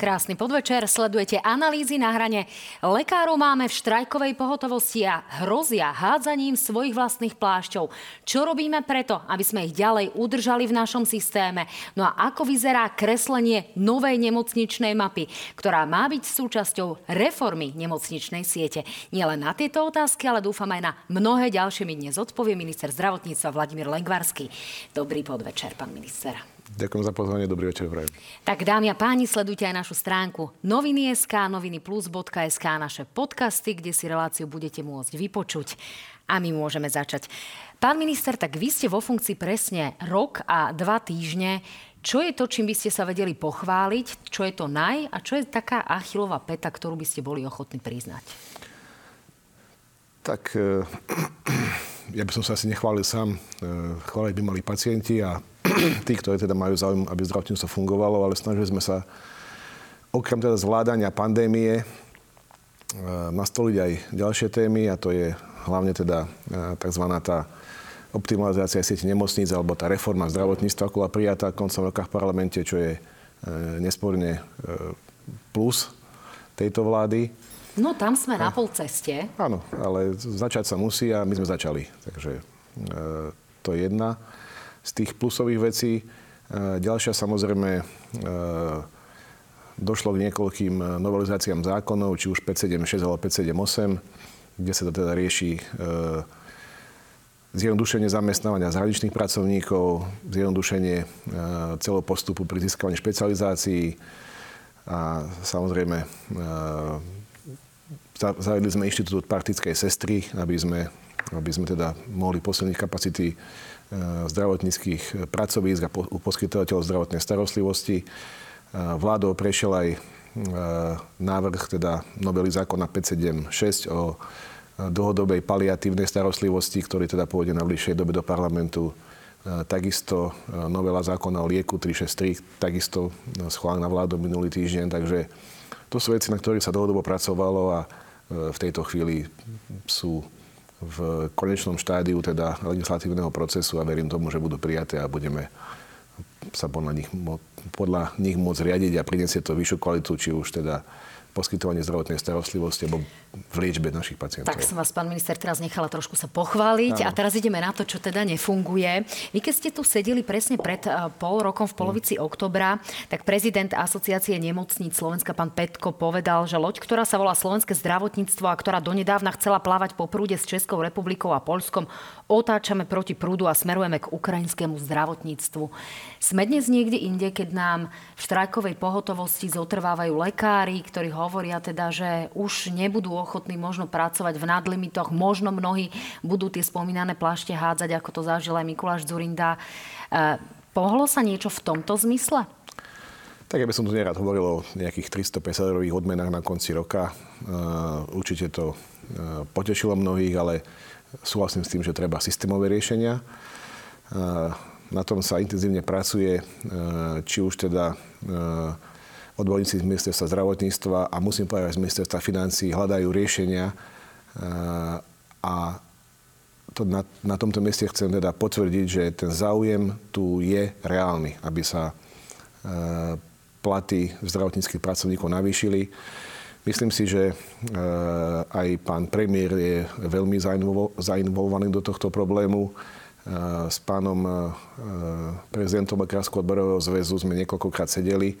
Krásny podvečer, sledujete analýzy na hrane. Lekárov máme v štrajkovej pohotovosti a hrozia hádzaním svojich vlastných plášťov. Čo robíme preto, aby sme ich ďalej udržali v našom systéme? No a ako vyzerá kreslenie novej nemocničnej mapy, ktorá má byť súčasťou reformy nemocničnej siete? Nielen na tieto otázky, ale dúfam aj na mnohé ďalšie mi dnes odpovie minister zdravotníctva Vladimír Lengvarský. Dobrý podvečer, pán minister. Ďakujem za pozvanie, dobrý večer prajem. Tak dámy a páni, sledujte aj našu stránku noviny.sk, noviniplus.sk, naše podcasty, kde si reláciu budete môcť vypočuť. A my môžeme začať. Pán minister, tak vy ste vo funkcii presne rok a dva týždne. Čo je to, čím by ste sa vedeli pochváliť? Čo je to naj? A čo je taká achilová peta, ktorú by ste boli ochotní priznať? Tak eh, ja by som sa asi nechválil sám. Eh, chváliť by mali pacienti a tí, ktorí teda majú záujem, aby zdravotníctvo fungovalo, ale snažili sme sa okrem teda zvládania pandémie e, nastoliť aj ďalšie témy a to je hlavne teda e, tzv. tá optimalizácia sieti nemocníc alebo tá reforma zdravotníctva, ktorá prijatá koncom roka v parlamente, čo je e, nesporne plus tejto vlády. No tam sme na pol ceste. Áno, ale začať sa musí a my sme začali. Takže to je jedna z tých plusových vecí. E, ďalšia samozrejme e, došlo k niekoľkým e, novelizáciám zákonov, či už 576 alebo 578, kde sa to teda rieši zjednodušenie zamestnávania zahraničných pracovníkov, zjednodušenie celého postupu pri získavaní špecializácií a samozrejme zavedli sme inštitút praktickej sestry, aby sme, aby sme teda mohli posilniť kapacity zdravotníckých pracovísk a u poskytovateľov zdravotnej starostlivosti. Eh, vládou prešiel aj eh, návrh teda novely zákona 576 o dlhodobej paliatívnej starostlivosti, ktorý teda pôjde na bližšej dobe do parlamentu. Takisto novela zákona o lieku 363, takisto schválená vládou minulý týždeň. Takže to sú veci, na ktorých sa dlhodobo pracovalo a v tejto chvíli sú v konečnom štádiu teda legislatívneho procesu a verím tomu, že budú prijaté a budeme sa podľa nich, podľa nich môcť riadiť a priniesie to vyššiu kvalitu, či už teda poskytovanie zdravotnej starostlivosti alebo v liečbe našich pacientov. Tak som vás, pán minister, teraz nechala trošku sa pochváliť Áno. a teraz ideme na to, čo teda nefunguje. Vy keď ste tu sedeli presne pred uh, pol rokom v polovici mm. oktobra, tak prezident Asociácie nemocníc Slovenska, pán Petko, povedal, že loď, ktorá sa volá Slovenské zdravotníctvo a ktorá donedávna chcela plávať po prúde s Českou republikou a Polskom, otáčame proti prúdu a smerujeme k ukrajinskému zdravotníctvu. Sme dnes niekde inde, keď nám v štrajkovej pohotovosti zotrvávajú lekári, ktorí hovoria teda, že už nebudú ochotní možno pracovať v nadlimitoch, možno mnohí budú tie spomínané plášte hádzať, ako to zažil aj Mikuláš Zurinda. E, pohlo sa niečo v tomto zmysle? Tak ja by som tu nerad hovoril o nejakých 350 eurových odmenách na konci roka. E, určite to e, potešilo mnohých, ale súhlasím s tým, že treba systémové riešenia. Na tom sa intenzívne pracuje, či už teda odborníci z ministerstva zdravotníctva a musím povedať, z ministerstva financí hľadajú riešenia a to na, na tomto mieste chcem teda potvrdiť, že ten záujem tu je reálny, aby sa platy zdravotníckých pracovníkov navýšili. Myslím si, že aj pán premiér je veľmi zainvolovaný do tohto problému. S pánom prezidentom Lekárského odborového zväzu sme niekoľkokrát sedeli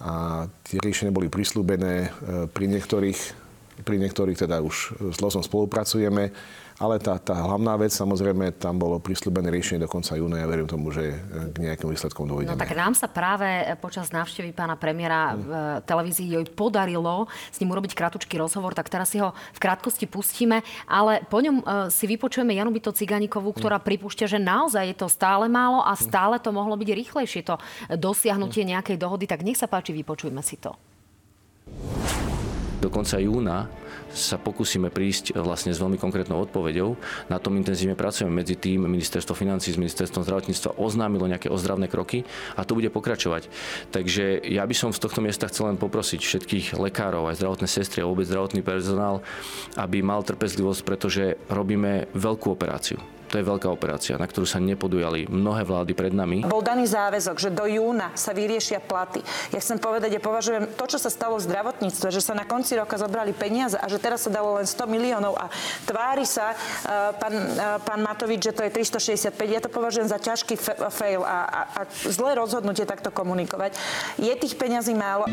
a tie riešenia boli prislúbené. E, pri niektorých, pri niektorých teda už s LOSom spolupracujeme. Ale tá, tá hlavná vec, samozrejme, tam bolo prislúbené riešenie do konca júna. Ja verím tomu, že k nejakým výsledkom dojdeme. No tak nám sa práve počas návštevy pána premiéra v televízii joj podarilo s ním urobiť kratučký rozhovor, tak teraz si ho v krátkosti pustíme, ale po ňom e, si vypočujeme Janu Byto Ciganikovú, ktorá pripúšťa, že naozaj je to stále málo a stále to mohlo byť rýchlejšie, to dosiahnutie nejakej dohody. Tak nech sa páči, vypočujme si to. Do konca júna sa pokúsime prísť vlastne s veľmi konkrétnou odpoveďou. Na tom intenzívne pracujeme. Medzi tým ministerstvo financí s ministerstvom zdravotníctva oznámilo nejaké ozdravné kroky a to bude pokračovať. Takže ja by som z tohto miesta chcel len poprosiť všetkých lekárov, aj zdravotné sestry a vôbec zdravotný personál, aby mal trpezlivosť, pretože robíme veľkú operáciu To je veľká operácia, na ktorú sa nepodujali mnohé vlády pred nami. Bol daný záväzok, že do júna sa vyriešia platy. Ja chcem povedať, ja považujem to, čo sa stalo v zdravotníctve, že sa na konci roka zobrali peniaze a že teraz sa dalo len 100 miliónov a tvári sa uh, pán, uh, pán Matovič, že to je 365. Ja to považujem za ťažký fail a, a, a zlé rozhodnutie takto komunikovať. Je tých peňazí málo.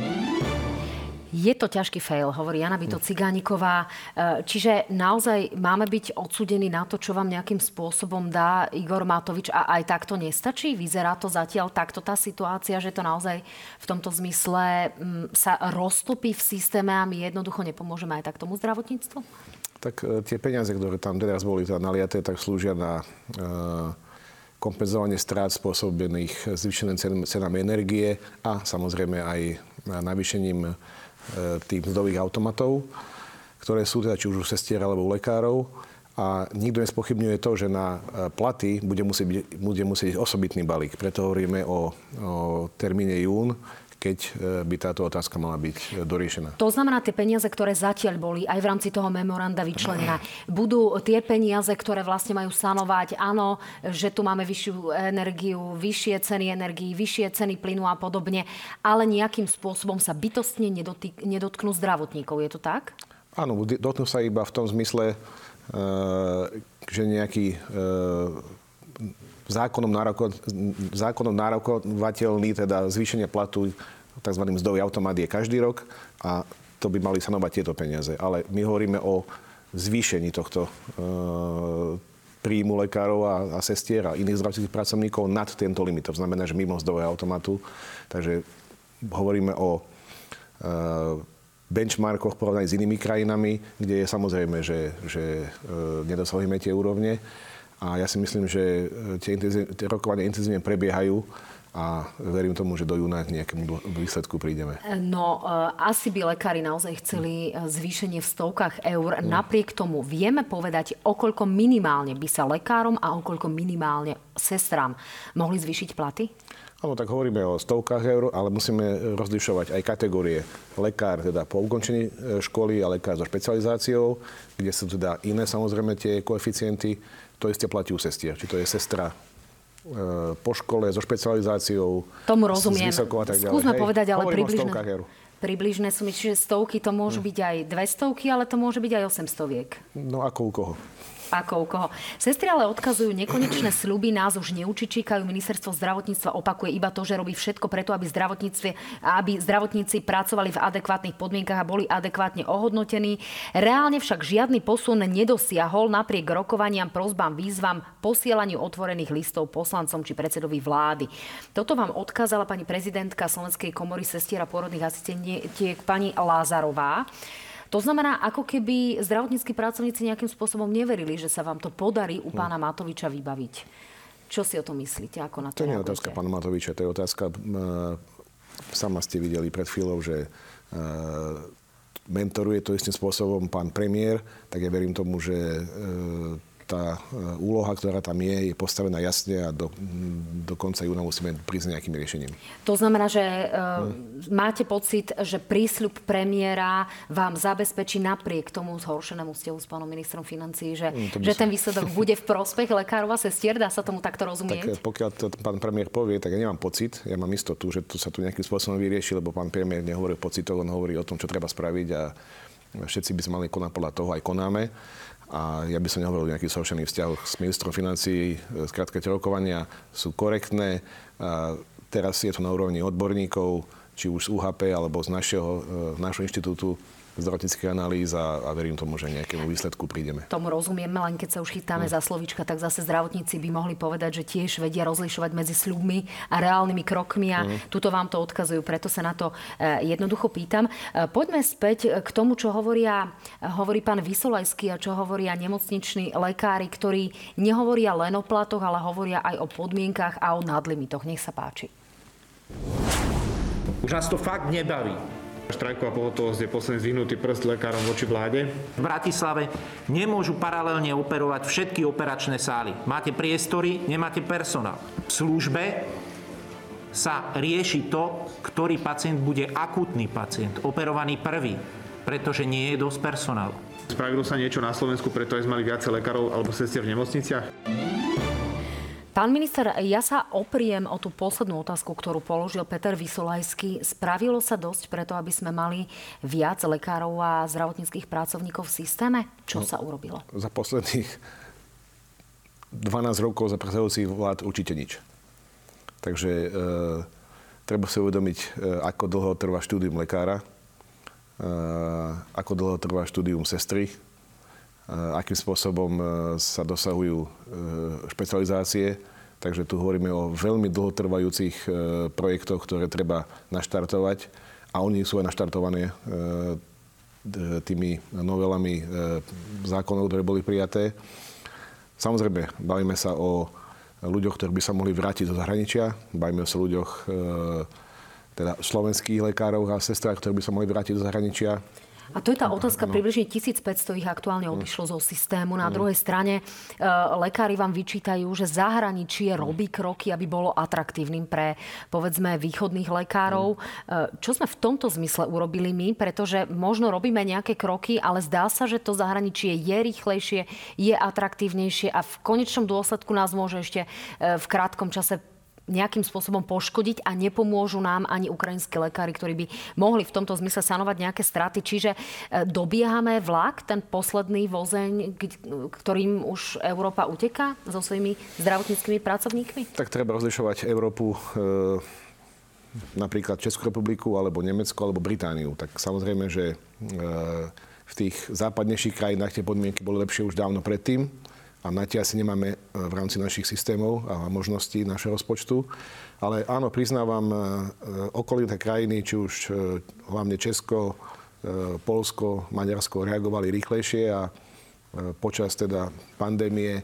Je to ťažký fail, hovorí Jana Bito Cigániková. E, čiže naozaj máme byť odsudení na to, čo vám nejakým spôsobom dá Igor Matovič a aj takto nestačí? Vyzerá to zatiaľ takto tá situácia, že to naozaj v tomto zmysle mm, sa roztopí v systéme a my jednoducho nepomôžeme aj tak tomu zdravotníctvu? Tak e, tie peniaze, ktoré tam teraz boli teda naliaté, tak slúžia na e, kompenzovanie strát spôsobených zvýšeným cenami energie a samozrejme aj navýšením tých mzdových automatov, ktoré sú teda či už u sestier alebo u lekárov. A nikto nespochybňuje to, že na e, platy bude musieť byť, bude musieť osobitný balík. Preto hovoríme o, o termíne jún, keď e, by táto otázka mala byť doriešená. To znamená, tie peniaze, ktoré zatiaľ boli aj v rámci toho memoranda vyčlenené, budú tie peniaze, ktoré vlastne majú sanovať, áno, že tu máme vyššiu energiu, vyššie ceny energii, vyššie ceny plynu a podobne, ale nejakým spôsobom sa bytostne nedotknú zdravotníkov. Je to tak? Áno, dotknú sa iba v tom zmysle, e, že nejaký e, zákonom, nároko, zákonom nárokovateľný, teda zvýšenie platu, tzv. mzdový automat je každý rok a to by mali sanovať tieto peniaze. Ale my hovoríme o zvýšení tohto e, príjmu lekárov a, a sestier a iných zdravotných pracovníkov nad tento limit. To znamená, že mimo mzdového automatu. Takže hovoríme o e, benchmarkoch porovnaní s inými krajinami, kde je samozrejme, že, že e, nedosahujeme tie úrovne. A ja si myslím, že e, tie, tie rokovania intenzívne prebiehajú a verím tomu, že do júna k nejakému výsledku prídeme. No, e, asi by lekári naozaj chceli e, zvýšenie v stovkách eur. Mm. Napriek tomu vieme povedať, okoľko minimálne by sa lekárom a okoľko minimálne sestram mohli zvýšiť platy? Áno, tak hovoríme o stovkách eur, ale musíme rozlišovať aj kategórie. Lekár teda po ukončení školy a lekár so špecializáciou, kde sú teda iné samozrejme tie koeficienty to isté platí u sestier. Či to je sestra e, po škole so špecializáciou. Tomu rozumiem. S a tak ďalej. Skúsme Hej, povedať, ale približne, približné sumy. Čiže stovky to môžu hm. byť aj dve stovky, ale to môže byť aj 800 viek. No ako u koho? Ako u koho. Sestry ale odkazujú nekonečné sľuby, nás už neučičíkajú. Ministerstvo zdravotníctva opakuje iba to, že robí všetko preto, aby, aby zdravotníci pracovali v adekvátnych podmienkach a boli adekvátne ohodnotení. Reálne však žiadny posun nedosiahol napriek rokovaniam, prozbám, výzvam, posielaniu otvorených listov poslancom či predsedovi vlády. Toto vám odkázala pani prezidentka Slovenskej komory sestier a pôrodných asistentiek pani Lázarová. To znamená, ako keby zdravotníckí pracovníci nejakým spôsobom neverili, že sa vám to podarí u pána Matoviča vybaviť. Čo si o tom myslíte? Ako na to, to nie je otázka pána Matoviča, to je otázka, sama ste videli pred chvíľou, že mentoruje to istým spôsobom pán premiér, tak ja verím tomu, že tá e, úloha, ktorá tam je, je postavená jasne a do, do konca júna musíme prísť nejakým riešením. To znamená, že uh, máte pocit, že prísľub premiéra vám zabezpečí napriek tomu zhoršenému vzťahu s pánom ministrom financí, že, mm, že ten výsledok bude v prospech lekárov a sestier? Dá sa tomu takto rozumieť? Tak pokiaľ to pán premiér povie, tak ja nemám pocit, ja mám istotu, že to sa tu nejakým spôsobom vyrieši, lebo pán premiér nehovorí o pocitoch, on hovorí o tom, čo treba spraviť a všetci by sme mali konať podľa toho, aj konáme. A ja by som nehovoril o nejakých zhoršených vzťahoch s ministrom financií. Skrátka, tie rokovania sú korektné. A teraz je to na úrovni odborníkov, či už z UHP alebo z našeho, z našho inštitútu zdravotníckých analýz a, a verím tomu, že nejakému výsledku prídeme. Tomu rozumieme, len keď sa už chytáme mm. za slovička, tak zase zdravotníci by mohli povedať, že tiež vedia rozlišovať medzi sľubmi a reálnymi krokmi a mm. tuto vám to odkazujú, preto sa na to e, jednoducho pýtam. E, poďme späť k tomu, čo hovoria, hovorí pán Vysolajský a čo hovoria nemocniční lekári, ktorí nehovoria len o platoch, ale hovoria aj o podmienkach a o nadlimitoch. Nech sa páči. Už nás to fakt nebaví Štrajková pohotovosť je posledný zvihnutý prst lekárom voči vláde. V Bratislave nemôžu paralelne operovať všetky operačné sály. Máte priestory, nemáte personál. V službe sa rieši to, ktorý pacient bude akútny pacient, operovaný prvý, pretože nie je dosť personálu. Spravilo sa niečo na Slovensku, preto aj sme mali viacej lekárov alebo sestier v nemocniciach? Pán minister, ja sa opriem o tú poslednú otázku, ktorú položil Peter Vysolajský. Spravilo sa dosť preto, aby sme mali viac lekárov a zdravotníckých pracovníkov v systéme? Čo no, sa urobilo? Za posledných 12 rokov za predchádzajúcich vlád určite nič. Takže e, treba si uvedomiť, e, ako dlho trvá štúdium lekára, e, ako dlho trvá štúdium sestry, akým spôsobom e, sa dosahujú e, špecializácie. Takže tu hovoríme o veľmi dlhotrvajúcich projektoch, ktoré treba naštartovať. A oni sú aj naštartované tými novelami zákonov, ktoré boli prijaté. Samozrejme, bavíme sa o ľuďoch, ktorí by sa mohli vrátiť do zahraničia. Bavíme sa o ľuďoch, teda slovenských lekárov a sestrách, ktorí by sa mohli vrátiť do zahraničia. A to je tá otázka, no. približne 1500 ich aktuálne mm. odišlo zo systému. Na mm. druhej strane e, lekári vám vyčítajú, že zahraničie mm. robí kroky, aby bolo atraktívnym pre, povedzme, východných lekárov. Mm. Čo sme v tomto zmysle urobili my? Pretože možno robíme nejaké kroky, ale zdá sa, že to zahraničie je rýchlejšie, je atraktívnejšie a v konečnom dôsledku nás môže ešte v krátkom čase nejakým spôsobom poškodiť a nepomôžu nám ani ukrajinskí lekári, ktorí by mohli v tomto zmysle sanovať nejaké straty. Čiže e, dobiehame vlak, ten posledný vozeň, ktorým už Európa uteká so svojimi zdravotníckými pracovníkmi? Tak treba rozlišovať Európu e, napríklad Českú republiku, alebo Nemecko, alebo Britániu. Tak samozrejme, že e, v tých západnejších krajinách tie podmienky boli lepšie už dávno predtým a na tie asi nemáme e, v rámci našich systémov a možností našeho rozpočtu. Ale áno, priznávam, e, okolité krajiny, či už e, hlavne Česko, Polsko, Maďarsko reagovali rýchlejšie a počas teda pandémie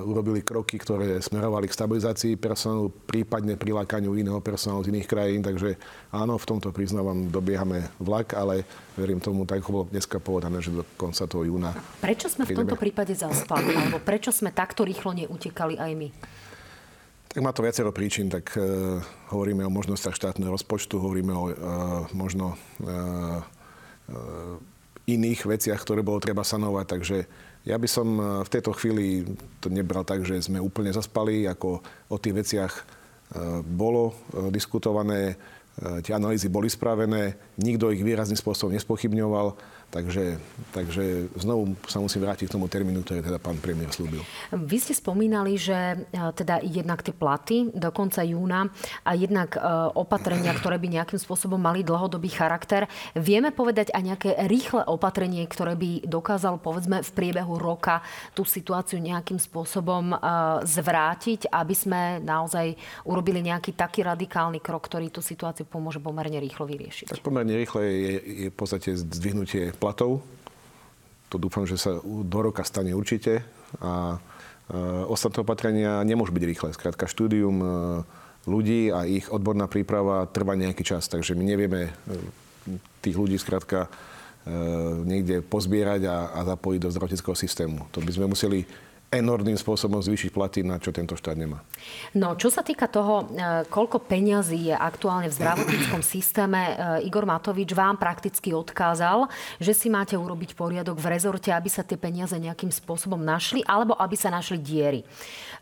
urobili kroky, ktoré smerovali k stabilizácii personálu, prípadne prilákaniu iného personálu z iných krajín. Takže áno, v tomto priznávam, dobiehame vlak, ale verím tomu, tak ako bolo dneska povedané, že do konca toho júna. Prečo sme v tomto prípade zaspali? Alebo prečo sme takto rýchlo neutekali aj my? Tak má to viacero príčin, tak uh, hovoríme o možnostiach štátneho rozpočtu, hovoríme o uh, možno uh, uh, iných veciach, ktoré bolo treba sanovať, takže ja by som e, v tejto chvíli to nebral tak, že sme úplne zaspali, ako o tých veciach e, bolo e, diskutované, tie analýzy boli spravené, nikto ich výrazným spôsobom nespochybňoval Takže, takže znovu sa musím vrátiť k tomu termínu, ktorý teda pán premiér slúbil. Vy ste spomínali, že e, teda jednak tie platy do konca júna a jednak e, opatrenia, ktoré by nejakým spôsobom mali dlhodobý charakter. Vieme povedať aj nejaké rýchle opatrenie, ktoré by dokázalo povedzme v priebehu roka tú situáciu nejakým spôsobom e, zvrátiť, aby sme naozaj urobili nejaký taký radikálny krok, ktorý tú situáciu pomôže pomerne rýchlo vyriešiť. Tak pomerne rýchle je, je v podstate zdvihnutie platov. To dúfam, že sa do roka stane určite. A ostatné opatrenia nemôžu byť rýchle. Skrátka štúdium e, ľudí a ich odborná príprava trvá nejaký čas. Takže my nevieme e, tých ľudí skrátka e, niekde pozbierať a, a zapojiť do zdravotníckého systému. To by sme museli enormným spôsobom zvýšiť platy, na čo tento štát nemá. No, čo sa týka toho, e, koľko peňazí je aktuálne v zdravotníckom systéme, e, Igor Matovič vám prakticky odkázal, že si máte urobiť poriadok v rezorte, aby sa tie peniaze nejakým spôsobom našli, alebo aby sa našli diery.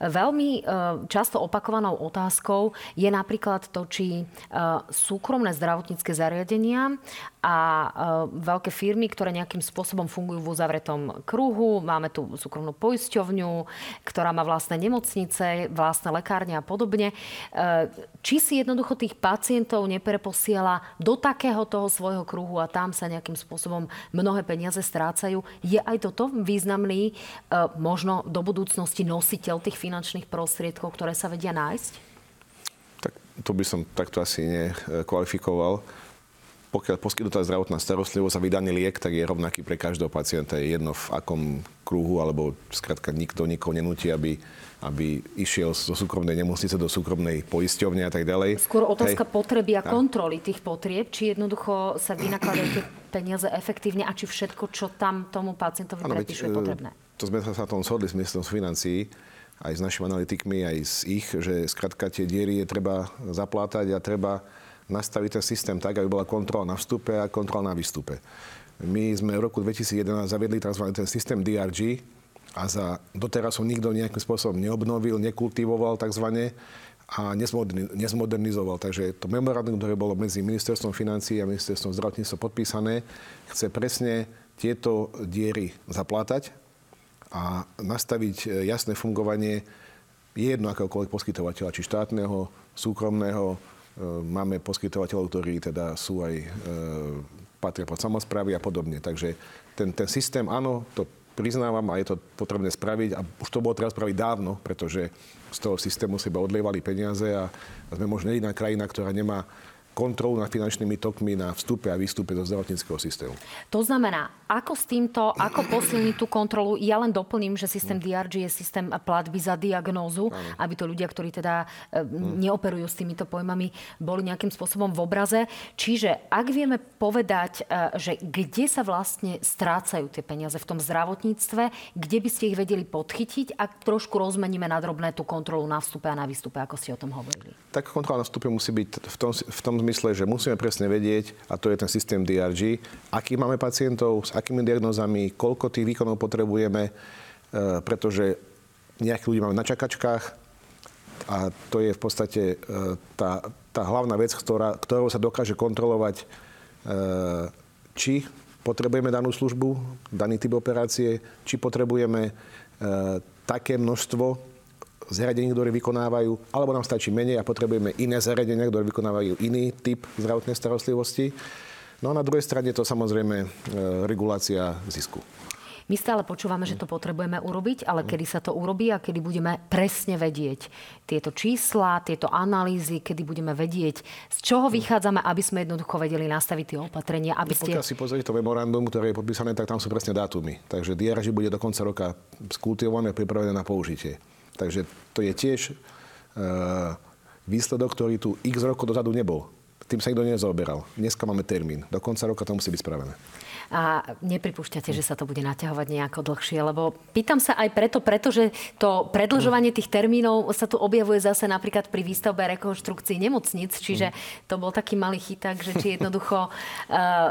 Veľmi e, často opakovanou otázkou je napríklad to, či súkromné zdravotnícke zariadenia a veľké firmy, ktoré nejakým spôsobom fungujú v uzavretom kruhu, máme tu súkromnú poisťovňu, ktorá má vlastné nemocnice, vlastné lekárne a podobne. E, či si jednoducho tých pacientov nepreposiela do takého toho svojho kruhu a tam sa nejakým spôsobom mnohé peniaze strácajú. Je aj toto významný, e, možno do budúcnosti nositeľ tých finančných prostriedkov, ktoré sa vedia nájsť? Tak to by som takto asi nekvalifikoval pokiaľ poskytnutá zdravotná starostlivosť a vydaný liek, tak je rovnaký pre každého pacienta. Je jedno v akom kruhu, alebo skrátka nikto nikoho nenúti, aby, aby išiel zo súkromnej nemocnice do súkromnej poisťovne a tak ďalej. Skôr otázka Hej. potreby a kontroly tých potrieb, či jednoducho sa vynakladajú tie peniaze efektívne a či všetko, čo tam tomu pacientovi ano, predpíšu, je e, potrebné. To sme sa na tom shodli s ministrom financií aj s našimi analytikmi, aj z ich, že skrátka tie diery je treba zaplátať a treba nastaviť ten systém tak, aby bola kontrola na vstupe a kontrola na výstupe. My sme v roku 2011 zaviedli tzv. ten systém DRG a za doteraz som nikto nejakým spôsobom neobnovil, nekultivoval tzv a nezmodernizoval. Takže to memorandum, ktoré bolo medzi ministerstvom financí a ministerstvom zdravotníctva podpísané, chce presne tieto diery zaplátať a nastaviť e, jasné fungovanie jedno akéhokoľvek poskytovateľa, či štátneho, súkromného. E, máme poskytovateľov, ktorí teda sú aj e, patria pod samozprávy a podobne. Takže ten, ten systém, áno, to priznávam a je to potrebné spraviť a už to bolo treba spraviť dávno, pretože z toho systému seba odlievali peniaze a sme možno jediná krajina, ktorá nemá kontrolu nad finančnými tokmi na vstupe a výstupe do zdravotníckého systému. To znamená, ako s týmto, ako posilniť tú kontrolu? Ja len doplním, že systém DRG je systém platby za diagnózu, aby to ľudia, ktorí teda e, neoperujú s týmito pojmami, boli nejakým spôsobom v obraze. Čiže ak vieme povedať, e, že kde sa vlastne strácajú tie peniaze v tom zdravotníctve, kde by ste ich vedeli podchytiť, ak trošku rozmeníme na drobné tú kontrolu na vstupe a na výstupe, ako ste o tom hovorili? Tak kontrola na vstupe musí byť v tom, v tom zmysle, že musíme presne vedieť, a to je ten systém DRG, aký máme pacientov, s akými diagnózami, koľko tých výkonov potrebujeme, e, pretože nejakých ľudí máme na čakačkách a to je v podstate e, tá, tá hlavná vec, ktorá, ktorou sa dokáže kontrolovať, e, či potrebujeme danú službu, daný typ operácie, či potrebujeme také množstvo zariadení, ktoré vykonávajú, alebo nám stačí menej a potrebujeme iné zariadenia, ktoré vykonávajú iný typ zdravotnej starostlivosti. No a na druhej strane to samozrejme e, regulácia zisku. My stále počúvame, že to potrebujeme urobiť, ale kedy sa to urobí a kedy budeme presne vedieť tieto čísla, tieto analýzy, kedy budeme vedieť, z čoho vychádzame, aby sme jednoducho vedeli nastaviť tie opatrenia. Aby ste... Pokiaľ si pozrite to memorandum, ktoré je podpísané, tak tam sú presne dátumy. Takže DRŽ bude do konca roka skultivované a pripravené na použitie. Takže to je tiež uh, výsledok, ktorý tu x rokov dozadu nebol. Tým sa nikto nezaoberal. Dneska máme termín. Do konca roka to musí byť spravené a nepripúšťate, že sa to bude naťahovať nejako dlhšie? Lebo pýtam sa aj preto, pretože to predlžovanie tých termínov sa tu objavuje zase napríklad pri výstavbe rekonštrukcii nemocnic, čiže to bol taký malý chyták, že či jednoducho uh,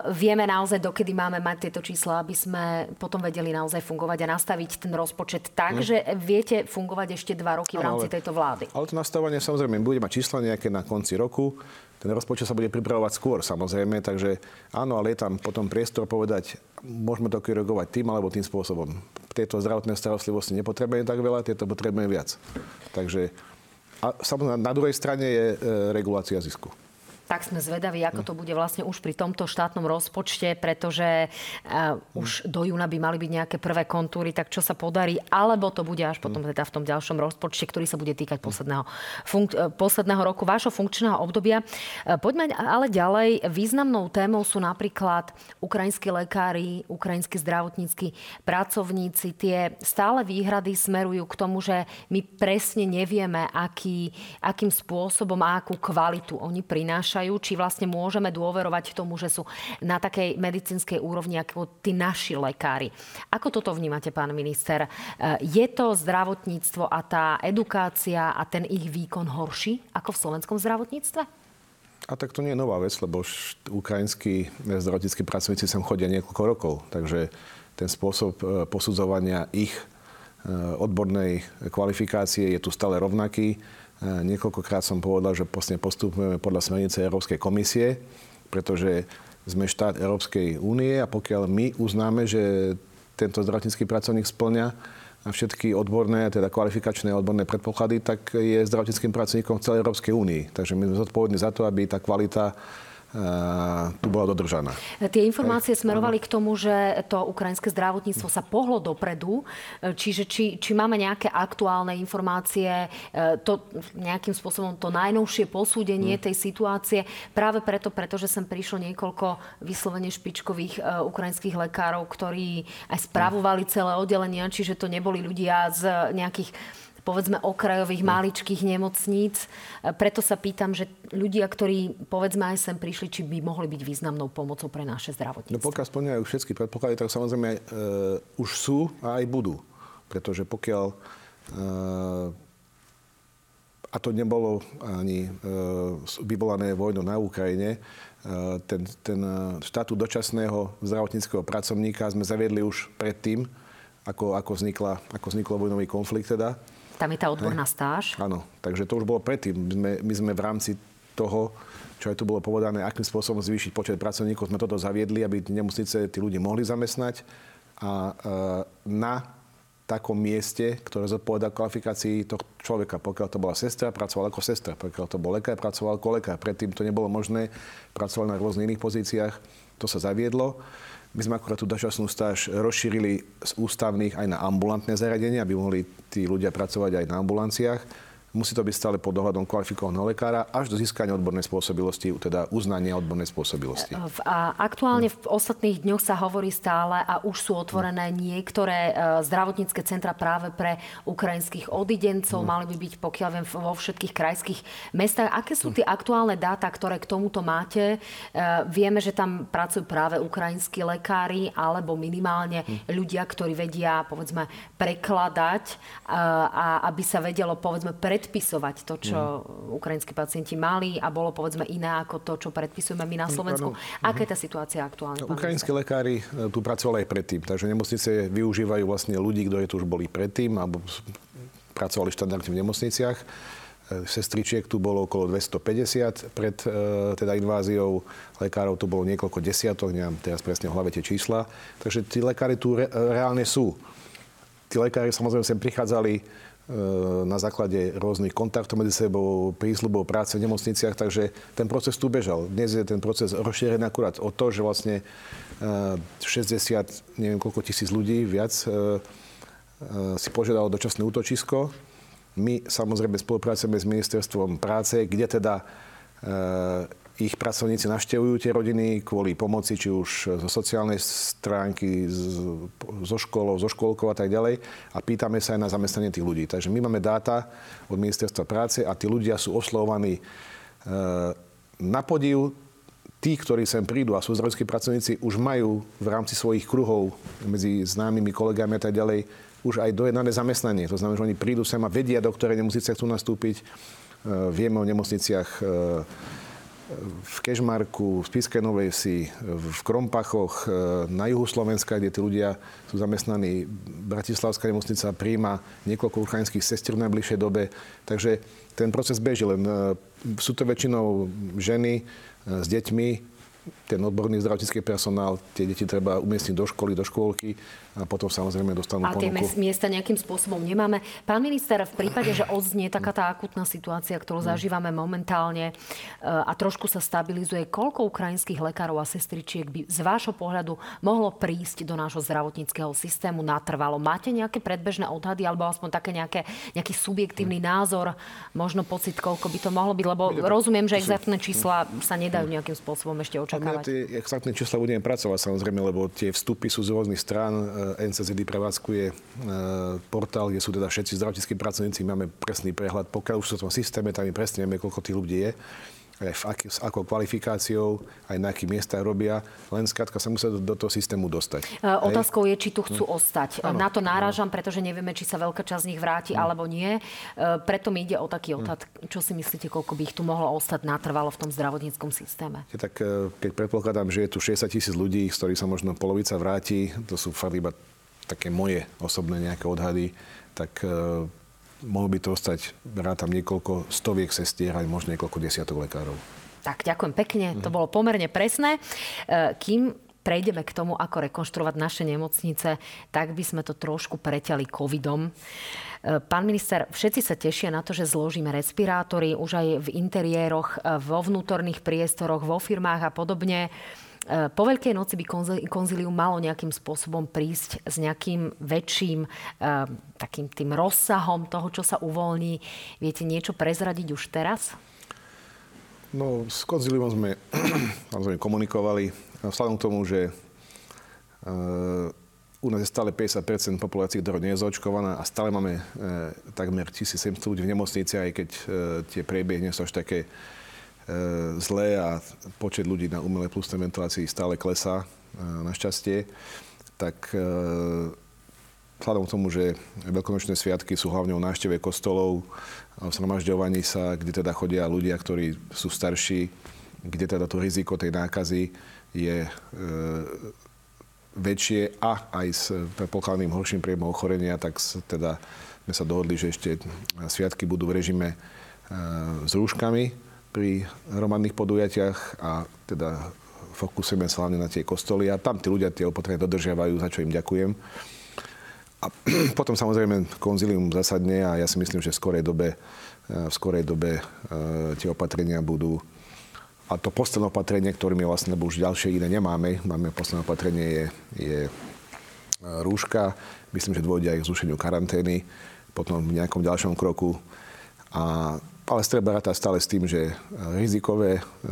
vieme naozaj, dokedy máme mať tieto čísla, aby sme potom vedeli naozaj fungovať a nastaviť ten rozpočet tak, hmm. že viete fungovať ešte dva roky v rámci ale, tejto vlády. Ale to nastavenie samozrejme bude mať čísla nejaké na konci roku ten rozpočet sa bude pripravovať skôr, samozrejme, takže áno, ale je tam potom priestor povedať, môžeme to korigovať tým alebo tým spôsobom. Tieto zdravotné starostlivosti nepotrebujeme tak veľa, tieto potrebujeme viac. Takže a samozrejme, na druhej strane je e, regulácia zisku tak sme zvedaví, ako to bude vlastne už pri tomto štátnom rozpočte, pretože uh, už do júna by mali byť nejaké prvé kontúry, tak čo sa podarí, alebo to bude až potom teda v tom ďalšom rozpočte, ktorý sa bude týkať posledného, funk- e, posledného roku vášho funkčného obdobia. Uh, poďme ale ďalej. Významnou témou sú napríklad ukrajinskí lekári, ukrajinskí zdravotníckí pracovníci. Tie stále výhrady smerujú k tomu, že my presne nevieme, aký, akým spôsobom a akú kvalitu oni prinášajú prinášajú, či vlastne môžeme dôverovať tomu, že sú na takej medicínskej úrovni ako tí naši lekári. Ako toto vnímate, pán minister? E, je to zdravotníctvo a tá edukácia a ten ich výkon horší ako v slovenskom zdravotníctve? A tak to nie je nová vec, lebo ukrajinskí zdravotníckí pracovníci sem chodia niekoľko rokov. Takže ten spôsob e, posudzovania ich e, odbornej kvalifikácie je tu stále rovnaký. Niekoľkokrát som povedal, že postupujeme podľa smernice Európskej komisie, pretože sme štát Európskej únie a pokiaľ my uznáme, že tento zdravotnícky pracovník splňa všetky odborné, teda kvalifikačné odborné predpoklady, tak je zdravotníckým pracovníkom v celej Európskej únii. Takže my sme zodpovední za to, aby tá kvalita tu bola dodržaná. Tie informácie smerovali k tomu, že to ukrajinské zdravotníctvo sa pohlo dopredu, čiže či, či máme nejaké aktuálne informácie, e, to nejakým spôsobom to najnovšie posúdenie hmm. tej situácie, práve preto, pretože sem prišlo niekoľko vyslovene špičkových ukrajinských lekárov, ktorí aj spravovali celé oddelenia, čiže to neboli ľudia z nejakých povedzme okrajových mm. maličkých nemocníc. E, preto sa pýtam, že ľudia, ktorí povedzme aj sem prišli, či by mohli byť významnou pomocou pre naše zdravotníctvo. No pokiaľ splňajú všetky predpoklady, tak samozrejme e, už sú a aj budú. Pretože pokiaľ e, a to nebolo ani vyvolané vojnou na Ukrajine, ten, ten štátu dočasného zdravotníckého pracovníka sme zaviedli už predtým, ako, ako, vznikla, ako vzniklo vojnový konflikt teda. Tam je tá odborná stáž? Áno, takže to už bolo predtým. My sme, my sme v rámci toho, čo aj tu bolo povedané, akým spôsobom zvýšiť počet pracovníkov, sme toto zaviedli, aby nemocnice tí ľudí mohli zamestnať. A e, na takom mieste, ktoré zodpovedá kvalifikácii toho človeka. Pokiaľ to bola sestra, pracoval ako sestra. Pokiaľ to bol lekár, pracoval ako lekár. Predtým to nebolo možné. Pracoval na rôznych iných pozíciách. To sa zaviedlo. My sme akorát tú dočasnú stáž rozšírili z ústavných aj na ambulantné zariadenia, aby mohli tí ľudia pracovať aj na ambulanciách musí to byť stále pod dohľadom kvalifikovaného lekára až do získania odbornej spôsobilosti, teda uznania odbornej spôsobilosti. A aktuálne v ostatných dňoch sa hovorí stále a už sú otvorené niektoré e, zdravotnícke centra práve pre ukrajinských odidencov. Mm. Mali by byť, pokiaľ viem, vo všetkých krajských mestách. Aké sú tie aktuálne dáta, ktoré k tomuto máte? E, vieme, že tam pracujú práve ukrajinskí lekári alebo minimálne mm. ľudia, ktorí vedia, povedzme, prekladať e, a aby sa vedelo, povedzme, pred predpisovať to, čo mm. ukrajinskí pacienti mali a bolo povedzme iné ako to, čo predpisujeme my na mm, Slovensku. Mm. Aká je tá situácia aktuálne? No, ukrajinskí lekári e, tu pracovali aj predtým, takže nemocnice využívajú vlastne ľudí, ktorí tu už boli predtým alebo pracovali štandardne v nemocniciach. E, sestričiek tu bolo okolo 250 pred e, teda inváziou. Lekárov tu bolo niekoľko desiatok, neviem teraz presne v hlave tie čísla. Takže tí lekári tu re, reálne sú. Tí lekári samozrejme sem prichádzali na základe rôznych kontaktov medzi sebou, prísľubov práce v nemocniciach, takže ten proces tu bežal. Dnes je ten proces rozšírený akurát o to, že vlastne 60, e, neviem koľko tisíc ľudí viac e, si požiadalo dočasné útočisko. My samozrejme spolupracujeme s ministerstvom práce, kde teda ich pracovníci navštevujú tie rodiny kvôli pomoci, či už zo sociálnej stránky, zo školou, zo školkou a tak ďalej. A pýtame sa aj na zamestnanie tých ľudí. Takže my máme dáta od ministerstva práce a tí ľudia sú oslovovaní e, na podiv. Tí, ktorí sem prídu a sú zdravotníckí pracovníci, už majú v rámci svojich kruhov medzi známymi kolegami a tak ďalej už aj dojednané zamestnanie. To znamená, že oni prídu sem a vedia, do ktorej nemocnice chcú nastúpiť. E, vieme o nemocniciach e, v Kežmarku, v Spiskej Novej Vsi, v Krompachoch, e, na juhu Slovenska, kde tí ľudia sú zamestnaní. Bratislavská nemocnica príjma niekoľko ukrajinských sestier v najbližšej dobe. Takže ten proces beží, len e, sú to väčšinou ženy e, s deťmi, ten odborný zdravotnícky personál, tie deti treba umiestniť do školy, do škôlky a potom samozrejme dostanú a ponuku. A tie miesta nejakým spôsobom nemáme. Pán minister, v prípade, že odznie taká tá akutná situácia, ktorú mm. zažívame momentálne e, a trošku sa stabilizuje, koľko ukrajinských lekárov a sestričiek by z vášho pohľadu mohlo prísť do nášho zdravotníckého systému natrvalo? Máte nejaké predbežné odhady alebo aspoň také nejaké, nejaký subjektívny mm. názor, možno pocit, koľko by to mohlo byť? Lebo rozumiem, že exaktné čísla sa nedajú nejakým spôsobom ešte očakávať tie exaktné čísla budeme pracovať samozrejme, lebo tie vstupy sú z rôznych strán. E, NCZD prevádzkuje e, portál, kde sú teda všetci zdravotníckí pracovníci, máme presný prehľad. Pokiaľ už sú v tom systéme, tam my presne vieme, koľko tých ľudí je aký, s akou kvalifikáciou, aj na akých miestach robia. Len skrátka sa musia do, do toho systému dostať. E, otázkou je, či tu chcú hm. ostať. Ano, na to náražam, pretože nevieme, či sa veľká časť z nich vráti. Hm. alebo nie. E, preto mi ide o taký hm. odhad. Čo si myslíte, koľko by ich tu mohlo ostať natrvalo v tom zdravotníckom systéme? Je tak, e, keď predpokladám, že je tu 60 tisíc ľudí, z ktorých sa možno polovica vráti, to sú fakt iba také moje osobné nejaké odhady, tak e, mohlo by to ostať, rátam niekoľko stoviek sestier, aj možno niekoľko desiatok lekárov. Tak, ďakujem pekne, to bolo pomerne presné. E, kým prejdeme k tomu, ako rekonštruovať naše nemocnice, tak by sme to trošku preťali covidom. E, pán minister, všetci sa tešia na to, že zložíme respirátory už aj v interiéroch, e, vo vnútorných priestoroch, vo firmách a podobne. E, po Veľkej noci by konzilium malo nejakým spôsobom prísť s nejakým väčším e, takým tým rozsahom toho, čo sa uvoľní. Viete niečo prezradiť už teraz? No, s konzilium sme samozrejme komunikovali. Vzhľadom k tomu, že u nás je stále 50% populácie, ktorá nie je zaočkovaná a stále máme takmer 1700 ľudí v nemocnici, aj keď tie priebehy sú až také zlé a počet ľudí na umelej plusnej ventilácii stále klesá, e, našťastie, tak e, vzhľadom k tomu, že veľkonočné sviatky sú hlavne o návšteve kostolov, v zhromažďovaní sa, kde teda chodia ľudia, ktorí sú starší, kde teda to riziko tej nákazy je e, väčšie a aj s predpokladným horším priebehom ochorenia, tak teda sme sa dohodli, že ešte sviatky budú v režime e, s rúškami pri hromadných podujatiach a teda fokusujeme sa hlavne na tie kostoly a tam tí ľudia tie opatrenia dodržiavajú, za čo im ďakujem. A potom samozrejme konzilium zasadne a ja si myslím, že v skorej dobe, v skorej dobe e, tie opatrenia budú a to posledné opatrenie, ktorým je vlastne, lebo už ďalšie iné nemáme, máme posledné opatrenie je, je e, rúška, myslím, že dôjde aj k zrušeniu karantény, potom v nejakom ďalšom kroku. A, ale treba rátať stále s tým, že rizikové, e,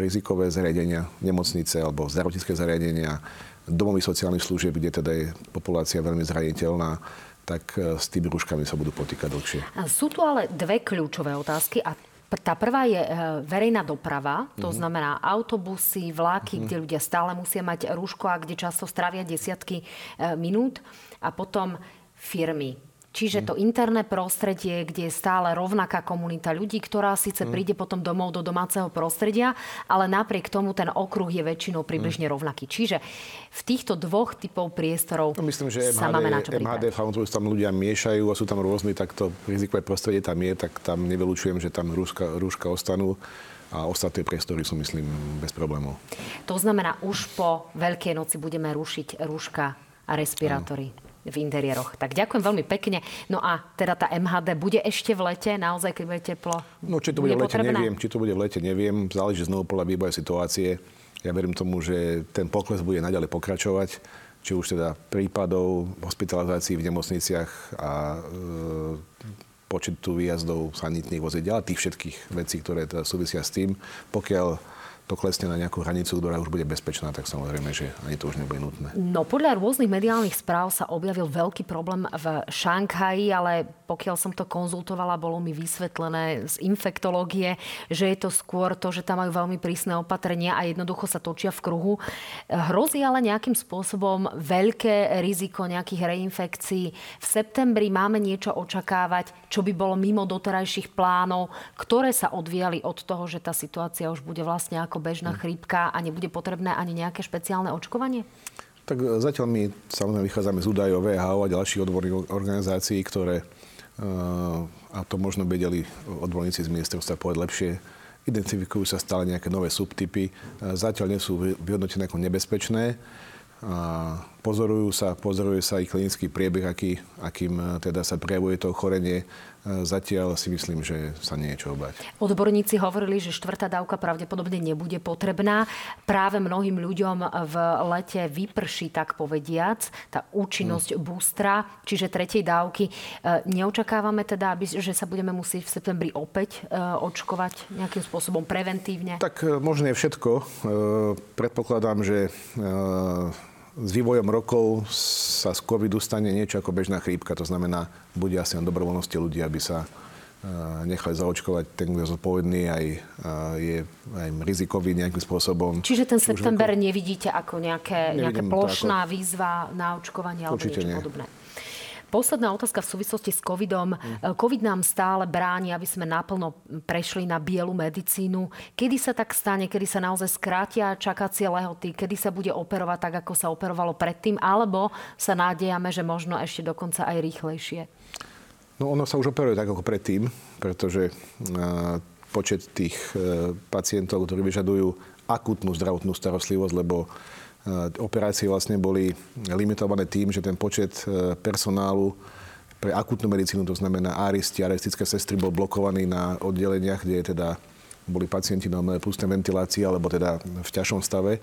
rizikové zariadenia, nemocnice alebo zdravotnícke zariadenia, domovy sociálnych služieb, kde teda je populácia veľmi zraniteľná, tak e, s tými rúškami sa budú potýkať dlhšie. Sú tu ale dve kľúčové otázky a tá prvá je verejná doprava, to mm-hmm. znamená autobusy, vláky, mm-hmm. kde ľudia stále musia mať rúško a kde často strávia desiatky minút. A potom firmy, Čiže to interné prostredie, kde je stále rovnaká komunita ľudí, ktorá síce mm. príde potom domov do domáceho prostredia, ale napriek tomu ten okruh je väčšinou približne mm. rovnaký. Čiže v týchto dvoch typov priestorov no, myslím, že sa MHD, máme na čo MHD, MHD, tam ľudia miešajú a sú tam rôzni, tak to rizikové prostredie tam je, tak tam nevylučujem, že tam rúška, rúška ostanú a ostatné priestory sú, myslím, bez problémov. To znamená, už po Veľkej noci budeme rušiť rúška a respirátory. Ano v interiéroch. Tak ďakujem veľmi pekne. No a teda tá MHD bude ešte v lete, naozaj, keď bude teplo? No, či to bude, v lete, neviem. Či to bude v lete, neviem. Záleží znovu podľa vývoja situácie. Ja verím tomu, že ten pokles bude naďalej pokračovať, či už teda prípadov hospitalizácií v nemocniciach a e, počtu výjazdov sanitných vozidel a tých všetkých vecí, ktoré teda súvisia s tým. Pokiaľ to klesne na nejakú hranicu, ktorá už bude bezpečná, tak samozrejme, že ani to už nebude nutné. No podľa rôznych mediálnych správ sa objavil veľký problém v Šanghaji, ale pokiaľ som to konzultovala, bolo mi vysvetlené z infektológie, že je to skôr to, že tam majú veľmi prísne opatrenia a jednoducho sa točia v kruhu. Hrozí ale nejakým spôsobom veľké riziko nejakých reinfekcií. V septembri máme niečo očakávať, čo by bolo mimo doterajších plánov, ktoré sa odvíjali od toho, že tá situácia už bude vlastne ako ako bežná hm. chrípka a nebude potrebné ani nejaké špeciálne očkovanie? Tak e, zatiaľ my samozrejme vychádzame z údajov VHO a ďalších odborných organizácií, ktoré, e, a to možno vedeli odborníci z ministerstva povedať lepšie, identifikujú sa stále nejaké nové subtypy. E, zatiaľ nie sú vyhodnotené ako nebezpečné a pozorujú sa, pozoruje sa aj klinický priebeh, aký, akým teda sa prejavuje to ochorenie. E, zatiaľ si myslím, že sa nie je čo obať. Odborníci hovorili, že štvrtá dávka pravdepodobne nebude potrebná. Práve mnohým ľuďom v lete vyprší, tak povediac, tá účinnosť hmm. boostra, čiže tretej dávky. E, neočakávame teda, aby, že sa budeme musieť v septembri opäť očkovať nejakým spôsobom preventívne? Tak možno je všetko. Predpokladám, že s vývojom rokov sa z covidu stane niečo ako bežná chrípka. To znamená, bude asi na dobrovoľnosti ľudí, aby sa e, nechali zaočkovať. Ten, kto je zodpovedný, aj, e, je aj rizikový nejakým spôsobom. Čiže ten september nevidíte ako nejaké, nejaká plošná ako... výzva na očkovanie alebo niečo nie. podobné? Posledná otázka v súvislosti s covidom. Mm. Covid nám stále bráni, aby sme naplno prešli na bielu medicínu. Kedy sa tak stane? Kedy sa naozaj skrátia čakacie lehoty? Kedy sa bude operovať tak, ako sa operovalo predtým? Alebo sa nádejame, že možno ešte dokonca aj rýchlejšie? No ono sa už operuje tak ako predtým, pretože počet tých e, pacientov, ktorí vyžadujú akútnu zdravotnú starostlivosť, lebo E, operácie vlastne boli limitované tým, že ten počet e, personálu pre akútnu medicínu, to znamená aristi, aristické sestry, bol blokovaný na oddeleniach, kde teda boli pacienti na pustnej ventilácii alebo teda v ťažšom stave. E,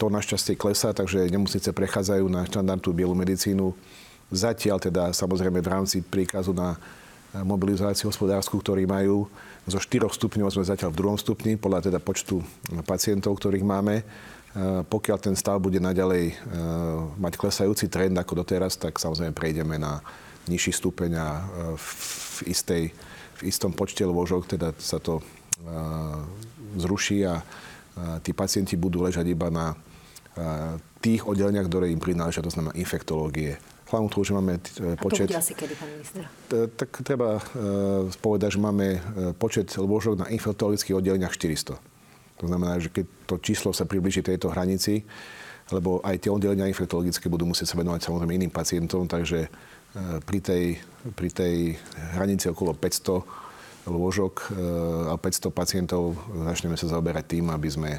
to našťastie klesá, takže nemocnice prechádzajú na štandardnú bielu medicínu. Zatiaľ teda samozrejme v rámci príkazu na mobilizáciu hospodárskú, ktorý majú, zo 4 stupňov sme zatiaľ v druhom stupni, podľa teda počtu pacientov, ktorých máme. Eh, pokiaľ ten stav bude naďalej eh, mať klesajúci trend ako doteraz, tak samozrejme prejdeme na nižší stupeň a eh, v, istej, v istom počte lôžok teda sa to zruší a tí pacienti budú ležať iba na tých oddeleniach, ktoré im prináležia, to znamená infektológie. Hlavnú toho, že máme počet... A to bude asi kedy, pán minister? Tak treba povedať, že máme počet lôžok na infektologických oddeleniach 400. To znamená, že keď to číslo sa približí tejto hranici, lebo aj tie oddelenia infektologické budú musieť sa venovať samozrejme iným pacientom, takže pri tej, pri tej hranici okolo 500 lôžok a 500 pacientov začneme sa zaoberať tým, aby sme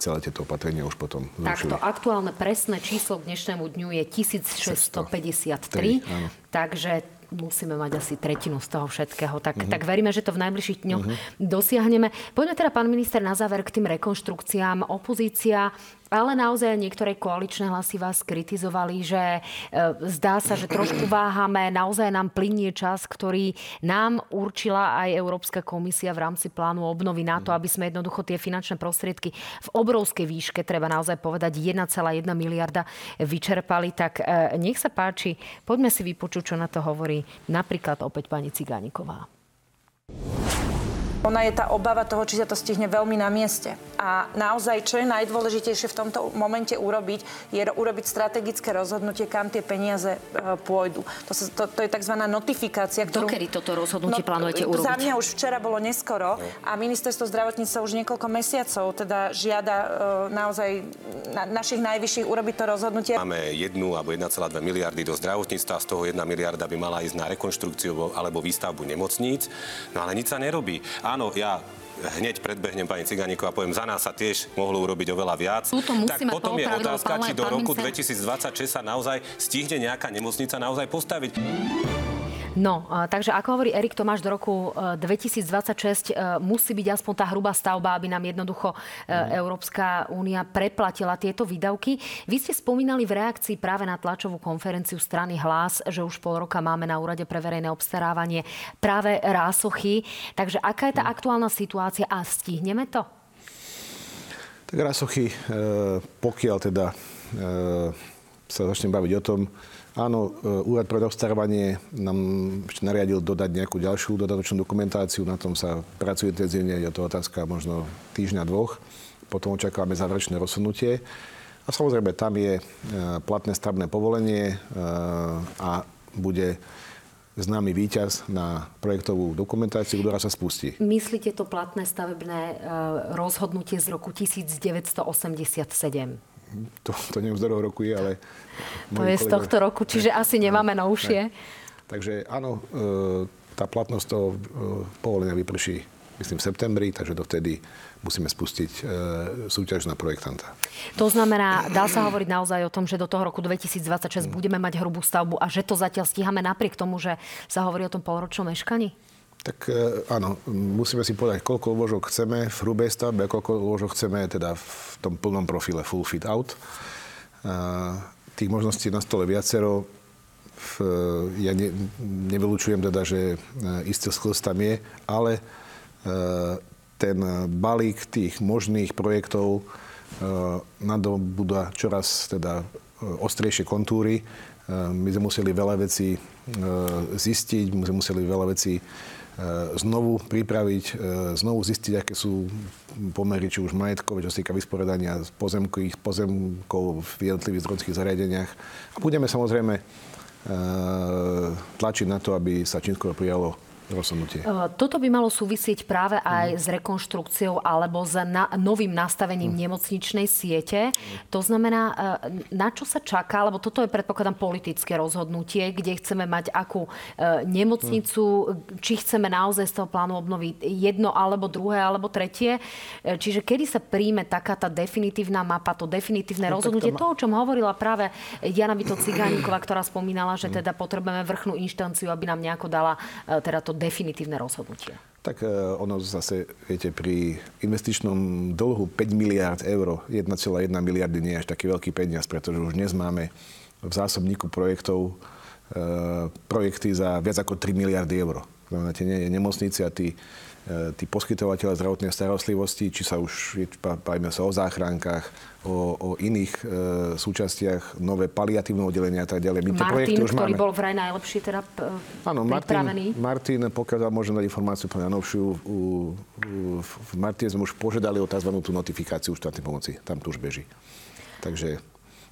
celé tieto opatrenia už potom zrušili. Takto aktuálne presné číslo k dnešnému dňu je 1653, takže musíme mať asi tretinu z toho všetkého. Tak, uh-huh. tak veríme, že to v najbližších dňoch uh-huh. dosiahneme. Poďme teda, pán minister, na záver k tým rekonštrukciám. Opozícia ale naozaj niektoré koaličné hlasy vás kritizovali, že e, zdá sa, že trošku váhame, naozaj nám plinie čas, ktorý nám určila aj Európska komisia v rámci plánu obnovy na to, aby sme jednoducho tie finančné prostriedky v obrovskej výške, treba naozaj povedať 1,1 miliarda vyčerpali. Tak e, nech sa páči, poďme si vypočuť, čo na to hovorí napríklad opäť pani Cigániková. Ona je tá obava toho, či sa to stihne veľmi na mieste. A naozaj, čo je najdôležitejšie v tomto momente urobiť, je urobiť strategické rozhodnutie, kam tie peniaze e, pôjdu. To, sa, to, to je tzv. notifikácia, ktorú... Dokedy toto rozhodnutie no, plánujete urobiť? Za mňa už včera bolo neskoro a ministerstvo zdravotníctva už niekoľko mesiacov teda žiada e, naozaj na, našich najvyšších urobiť to rozhodnutie. Máme 1 alebo 1,2 miliardy do zdravotníctva, z toho 1 miliarda by mala ísť na rekonštrukciu alebo výstavbu nemocníc, no ale nič sa nerobí áno, ja hneď predbehnem pani Ciganíko a poviem, za nás sa tiež mohlo urobiť oveľa viac. tak potom je otázka, či do roku 2026 sa naozaj stihne nejaká nemocnica naozaj postaviť. No, takže ako hovorí Erik Tomáš, do roku 2026 e, e, musí byť aspoň tá hrubá stavba, aby nám jednoducho mm. Európska únia preplatila tieto výdavky. Vy ste spomínali v reakcii práve na tlačovú konferenciu strany Hlas, že už pol roka máme na úrade pre verejné obstarávanie práve rásochy. Takže aká je tá mm. aktuálna situácia a stihneme to? Tak rásochy, pokiaľ teda sa začnem baviť o tom, Áno, e, Úrad pre obstarávanie nám nariadil dodať nejakú ďalšiu dodatočnú dokumentáciu. Na tom sa pracuje intenzívne. Je to otázka možno týždňa, dvoch. Potom očakávame záverečné rozhodnutie. A samozrejme, tam je e, platné stavné povolenie e, a bude známy výťaz na projektovú dokumentáciu, ktorá sa spustí. Myslíte to platné stavebné rozhodnutie z roku 1987? To, to neviem, z roku je, ale... To je z tohto roku, čiže asi nemáme novšie. Takže áno, e, tá platnosť toho e, povolenia vyprší myslím v septembri, takže dovtedy musíme spustiť e, súťaž na projektanta. To znamená, dá sa hovoriť naozaj o tom, že do toho roku 2026 mm. budeme mať hrubú stavbu a že to zatiaľ stíhame napriek tomu, že sa hovorí o tom polročnom meškaní? Tak e, áno, musíme si povedať, koľko lôžok chceme v hrubej stavbe a koľko lôžok chceme teda v tom plnom profile full fit out. A tých možností na stole viacero. V, ja ne, nevylučujem teda, že e, istý sklz tam je, ale e, ten balík tých možných projektov nadobúda čoraz teda ostrejšie kontúry. My sme museli veľa vecí zistiť, my sme museli veľa vecí E, znovu pripraviť, e, znovu zistiť, aké sú pomery, či už majetkové, čo sa týka vysporiadania pozemkov, pozemkov v jednotlivých zdrojských zariadeniach. A budeme samozrejme e, tlačiť na to, aby sa čím skoro prijalo rozhodnutie. Toto by malo súvisieť práve aj mm. s rekonštrukciou alebo s na, novým nastavením mm. nemocničnej siete. Mm. To znamená, na čo sa čaká, lebo toto je predpokladám politické rozhodnutie, kde chceme mať akú nemocnicu, mm. či chceme naozaj z toho plánu obnoviť jedno alebo druhé alebo tretie. Čiže kedy sa príjme taká tá definitívna mapa, to definitívne no, rozhodnutie, to, o čom hovorila práve Jana Vito Cigániková, ktorá spomínala, že teda potrebujeme vrchnú inštanciu, aby nám nejako dala teda to definitívne rozhodnutie? Tak e, ono zase, viete, pri investičnom dlhu 5 miliard eur, 1,1 miliardy nie je až taký veľký peniaz, pretože už dnes máme v zásobníku projektov e, projekty za viac ako 3 miliardy eur. Znamená, tie nemocnice a tí tí poskytovateľe zdravotnej starostlivosti, či sa už bavíme sa o záchránkach, o, o iných e, súčastiach, nové paliatívne oddelenia a tak ďalej. My Martin, už ktorý máme. bol vraj najlepší teda Áno, Martin, Martin, pokiaľ môžem dať informáciu pre najnovšiu, v Martine sme už požiadali o tzv. tú notifikáciu štátnej pomoci. Tam to už beží. Takže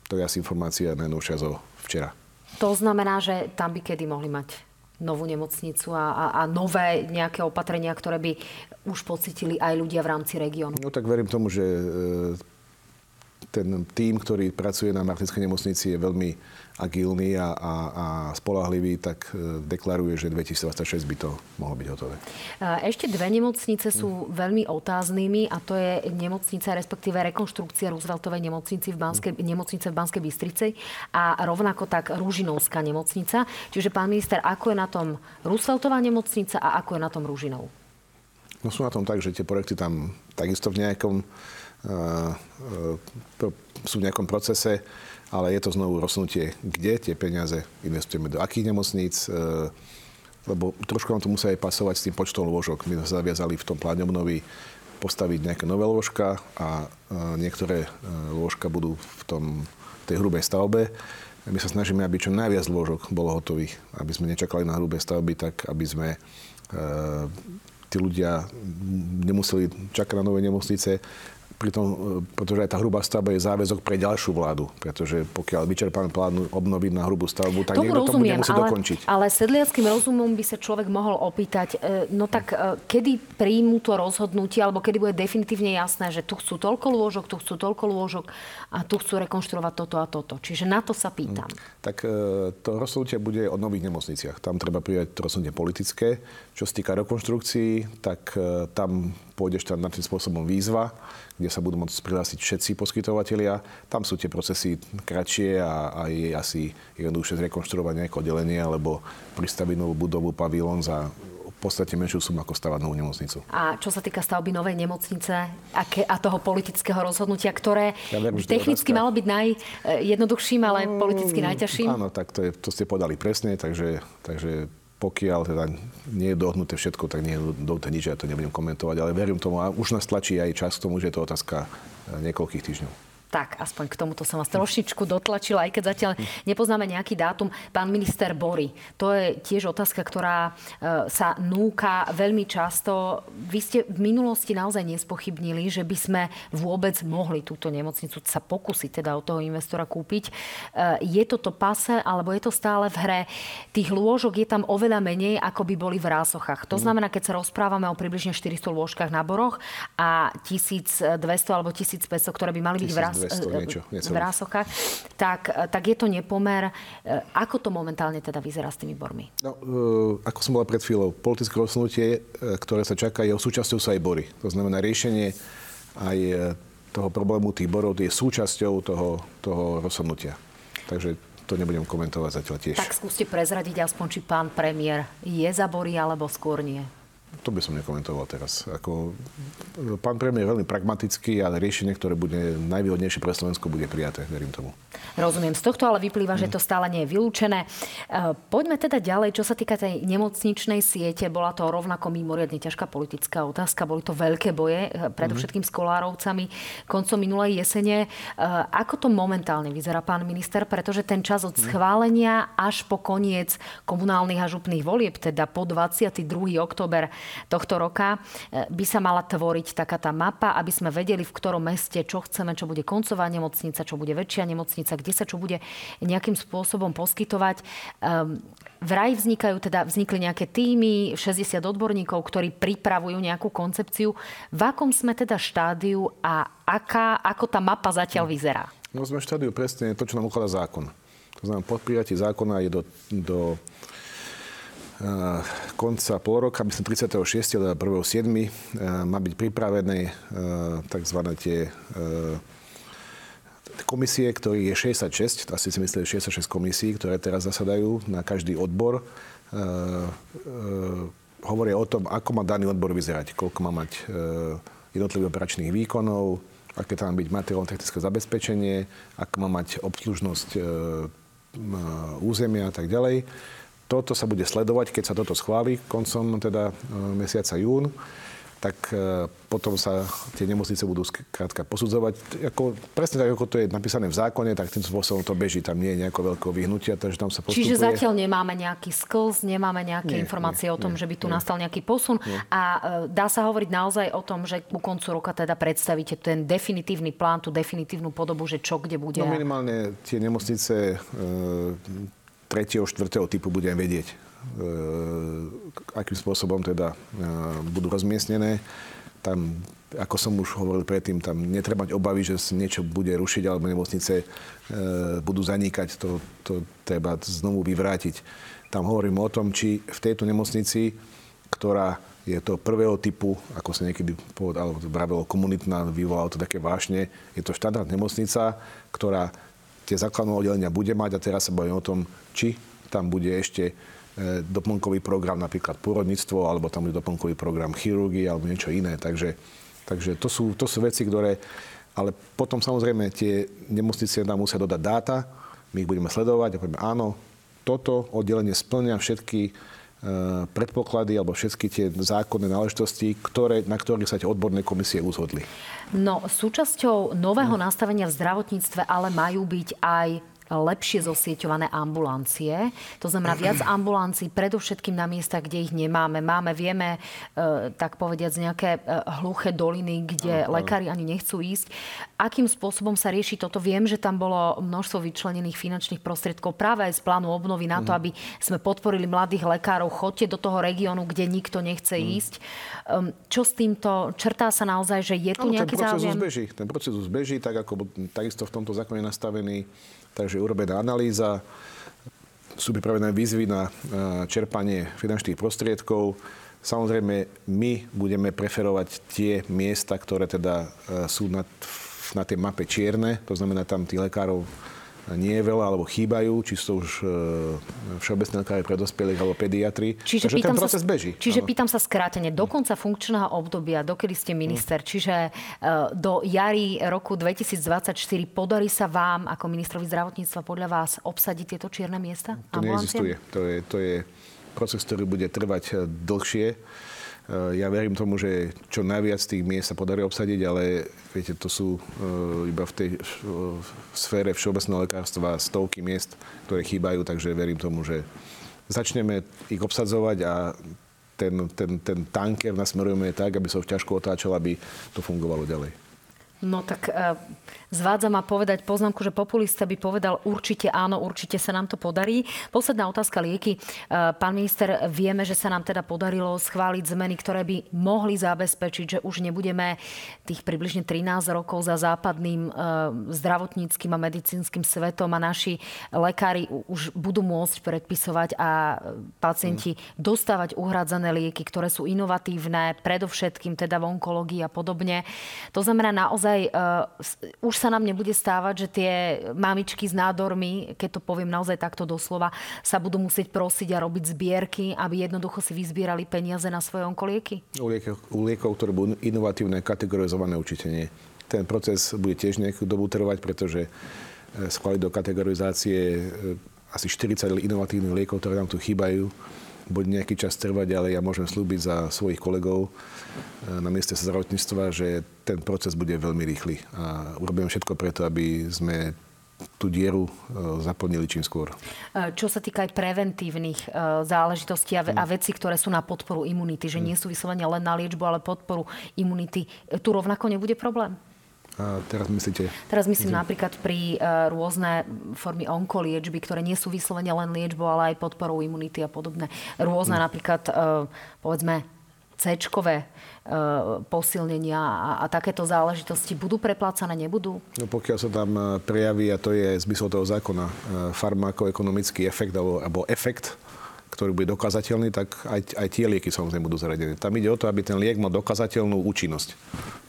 to je asi informácia najnovšia zo včera. To znamená, že tam by kedy mohli mať novú nemocnicu a, a, a nové nejaké opatrenia, ktoré by už pocitili aj ľudia v rámci regiónu? No tak verím tomu, že e, ten tým, ktorý pracuje na Martinskej nemocnici je veľmi agilný a, a, a spolahlivý, tak e, deklaruje, že 2026 by to mohlo byť hotové. Ešte dve nemocnice sú veľmi otáznými a to je nemocnica, respektíve rekonštrukcia Rooseveltovej nemocnici v Banskej, nemocnice v Banskej Bystrici a rovnako tak Rúžinovská nemocnica. Čiže pán minister, ako je na tom Rooseveltová nemocnica a ako je na tom Rúžinov? No sú na tom tak, že tie projekty tam takisto v nejakom, uh, uh, sú v nejakom procese ale je to znovu rozsunutie, kde tie peniaze investujeme, do akých nemocníc, e, lebo trošku nám to musí aj pasovať s tým počtom lôžok. My sme zaviazali v tom pláne obnovy postaviť nejaké nové lôžka a e, niektoré e, lôžka budú v tom, tej hrubej stavbe. My sa snažíme, aby čo najviac lôžok bolo hotových, aby sme nečakali na hrubé stavby, tak aby sme tí ľudia nemuseli čakať na nové nemocnice pritom, e, pretože aj tá hrubá stavba je záväzok pre ďalšiu vládu, pretože pokiaľ vyčerpáme plán obnoviť na hrubú stavbu, tak Tomu niekto rozumiem, to bude musieť ale, dokončiť. Ale sedliackým rozumom by sa človek mohol opýtať, e, no tak e, kedy príjmu to rozhodnutie, alebo kedy bude definitívne jasné, že tu chcú toľko lôžok, tu chcú toľko lôžok a tu chcú rekonštruovať toto a toto. Čiže na to sa pýtam. Hmm. Tak to rozhodnutie bude o nových nemocniciach. Tam treba prijať to rozhodnutie politické. Čo sa týka rekonštrukcií, tak tam pôjde štandardným spôsobom výzva, kde sa budú môcť prihlásiť všetci poskytovateľia. Tam sú tie procesy kratšie a, a je asi jednoduchšie zrekonštruovať nejaké oddelenie alebo pristaviť novú budovu, pavilón za v podstate menšiu sumu ako stavať novú nemocnicu. A čo sa týka stavby novej nemocnice aké, a toho politického rozhodnutia, ktoré ja viem, technicky malo byť najjednoduchším, ale mm, politicky najťažším? Áno, tak to, je, to ste podali presne, takže, takže pokiaľ teda nie je dohnuté všetko, tak nie je dohnuté nič, ja to nebudem komentovať, ale verím tomu a už nás tlačí aj čas k tomu, že je to otázka eh, niekoľkých týždňov. Tak, aspoň k tomuto som vás trošičku dotlačila, aj keď zatiaľ nepoznáme nejaký dátum. Pán minister Bory, to je tiež otázka, ktorá e, sa núka veľmi často. Vy ste v minulosti naozaj nespochybnili, že by sme vôbec mohli túto nemocnicu sa pokúsiť teda od toho investora kúpiť. E, je toto pase, alebo je to stále v hre? Tých lôžok je tam oveľa menej, ako by boli v rásochách. To znamená, keď sa rozprávame o približne 400 lôžkach na boroch a 1200 alebo 1500, ktoré by mali byť v rásochách, 200 niečo, v Rásokách, tak, tak je to nepomer. Ako to momentálne teda vyzerá s tými bormi? No, ako som bola pred chvíľou, politické rozhodnutie, ktoré sa čaká, jeho súčasťou sú aj bory. To znamená riešenie aj toho problému tých borov je súčasťou toho, toho rozhodnutia. Takže to nebudem komentovať zatiaľ tiež. Tak skúste prezradiť aspoň, či pán premiér je za bory, alebo skôr nie. To by som nekomentoval teraz. Ako, pán premiér je veľmi pragmatický, ale riešenie, ktoré bude najvýhodnejšie pre Slovensko, bude prijaté. Verím tomu. Rozumiem. Z tohto ale vyplýva, mm. že to stále nie je vylúčené. E, poďme teda ďalej, čo sa týka tej nemocničnej siete. Bola to rovnako mimoriadne ťažká politická otázka. Boli to veľké boje, e, predovšetkým mm. s Kolárovcami koncom minulej jesene. E, ako to momentálne vyzerá, pán minister? Pretože ten čas od mhm. schválenia až po koniec komunálnych a župných volieb, teda po 22. október tohto roka e, by sa mala tvoriť taká tá mapa, aby sme vedeli, v ktorom meste, čo chceme, čo bude koncová nemocnica, čo bude väčšia nemocnica, kde sa čo bude nejakým spôsobom poskytovať. Um, Vraj vznikajú, teda vznikli nejaké týmy, 60 odborníkov, ktorí pripravujú nejakú koncepciu. V akom sme teda štádiu a aká, ako tá mapa zatiaľ vyzerá? No sme v štádiu presne to, čo nám ukladá zákon. To znamená, po prijatí zákona je do, do konca pol roka, myslím 36. alebo 1.7. má byť pripravené tzv. tie komisie, ktorých je 66, asi si mysleli 66 komisí, ktoré teraz zasadajú na každý odbor. Hovoria o tom, ako má daný odbor vyzerať, koľko má mať jednotlivých operačných výkonov, aké tam byť materiálno-technické zabezpečenie, ako má mať obslužnosť územia a tak ďalej. Toto sa bude sledovať, keď sa toto schváli koncom teda e, mesiaca jún. tak e, potom sa tie nemocnice budú skrátka posudzovať. Ako, presne tak, ako to je napísané v zákone, tak tým spôsobom to beží. Tam nie je nejako veľkého vyhnutia, takže tam sa postupuje. Čiže zatiaľ nemáme nejaký sklz, nemáme nejaké nie, informácie nie, o tom, nie, že by tu nie. nastal nejaký posun. Nie. A e, dá sa hovoriť naozaj o tom, že ku koncu roka teda predstavíte ten definitívny plán, tú definitívnu podobu, že čo kde bude? No minimálne tie nemocnice tretieho, štvrtého typu budeme vedieť E, akým spôsobom teda e, budú rozmiestnené. Tam, ako som už hovoril predtým, tam netreba mať obavy, že niečo bude rušiť alebo nemocnice e, budú zanikať. To, to treba znovu vyvrátiť. Tam hovorím o tom, či v tejto nemocnici, ktorá je to prvého typu, ako sa niekedy povedal, alebo komunitná, vyvolalo to také vášne. Je to štandard nemocnica, ktorá tie základné oddelenia bude mať a teraz sa bavím o tom, či tam bude ešte E, doplnkový program, napríklad pôrodníctvo, alebo tam je doplnkový program chirurgie alebo niečo iné. Takže, takže to, sú, to sú veci, ktoré... Ale potom samozrejme tie nemocnice nám musia dodať dáta, my ich budeme sledovať a povieme, áno, toto oddelenie splňa všetky predpoklady alebo všetky tie zákonné náležitosti, ktoré, na ktorých sa tie odborné komisie uzhodli. No, súčasťou nového nastavenia v zdravotníctve ale majú byť aj lepšie zosieťované ambulancie. To znamená viac ambulancií, predovšetkým na miestach, kde ich nemáme. Máme, vieme, e, tak povediať, nejaké e, hluché doliny, kde lekári ani nechcú ísť. Akým spôsobom sa rieši toto? Viem, že tam bolo množstvo vyčlenených finančných prostriedkov práve aj z plánu obnovy na to, mhm. aby sme podporili mladých lekárov. Chodte do toho regiónu, kde nikto nechce mhm. ísť. Ehm, čo s týmto? Črtá sa naozaj, že je tu nejaký ten proces záujem? Zbeží. Ten proces zbeží, tak ako takisto v tomto zákone nastavený Takže urobená analýza, sú pripravené výzvy na čerpanie finančných prostriedkov. Samozrejme, my budeme preferovať tie miesta, ktoré teda e, sú na, na tej mape čierne, to znamená tam tých lekárov nie je veľa, alebo chýbajú, či sú už e, všeobecné lekári pre dospelých alebo pediatri. Čiže Takže ten proces sa, beží. Čiže áno. pýtam sa skrátene, do konca funkčného obdobia, dokedy ste minister, čiže e, do jary roku 2024 podarí sa vám ako ministrovi zdravotníctva podľa vás obsadiť tieto čierne miesta? To neexistuje. To je, to je proces, ktorý bude trvať e, dlhšie. Ja verím tomu, že čo najviac tých miest sa podarí obsadiť, ale viete, to sú iba v tej sfére všeobecného lekárstva stovky miest, ktoré chýbajú, takže verím tomu, že začneme ich obsadzovať a ten, ten, ten tanker nasmerujeme tak, aby sa už ťažko otáčal, aby to fungovalo ďalej. No tak uh, zvádza ma povedať poznámku, že populista by povedal určite áno, určite sa nám to podarí. Posledná otázka lieky. Uh, pán minister, vieme, že sa nám teda podarilo schváliť zmeny, ktoré by mohli zabezpečiť, že už nebudeme tých približne 13 rokov za západným uh, zdravotníckým a medicínskym svetom a naši lekári už budú môcť predpisovať a pacienti mm. dostávať uhradzané lieky, ktoré sú inovatívne, predovšetkým teda v onkológii a podobne. To znamená naozaj naozaj uh, už sa nám nebude stávať, že tie mamičky s nádormi, keď to poviem naozaj takto doslova, sa budú musieť prosiť a robiť zbierky, aby jednoducho si vyzbierali peniaze na svoje onkolieky? U liekov, u liekov ktoré budú inovatívne, kategorizované určite nie. Ten proces bude tiež nejakú dobu trvať, pretože eh, schváliť do kategorizácie eh, asi 40 inovatívnych liekov, ktoré nám tu chýbajú, bude nejaký čas trvať, ale ja môžem slúbiť za svojich kolegov eh, na mieste zdravotníctva, že ten proces bude veľmi rýchly. A urobíme všetko preto, aby sme tú dieru eh, zaplnili čím skôr. Eh, čo sa týka aj preventívnych záležitostí a, a vecí, ktoré sú na podporu imunity, že nie sú vyslovene len na liečbu, ale podporu imunity, tu rovnako nebude problém? Teraz myslíte? Teraz myslím že... napríklad pri uh, rôzne formy onkoliečby, ktoré nie sú vyslovene len liečbou, ale aj podporou imunity a podobné. Rôzne hmm. napríklad, uh, povedzme, C-čkové uh, posilnenia a, a takéto záležitosti budú preplácané, nebudú? No pokiaľ sa tam prejaví, a to je zmysel toho zákona, farmakoekonomický efekt alebo, alebo efekt, ktorý bude dokazateľný, tak aj, aj tie lieky samozrejme budú zaradené. Tam ide o to, aby ten liek mal dokazateľnú účinnosť.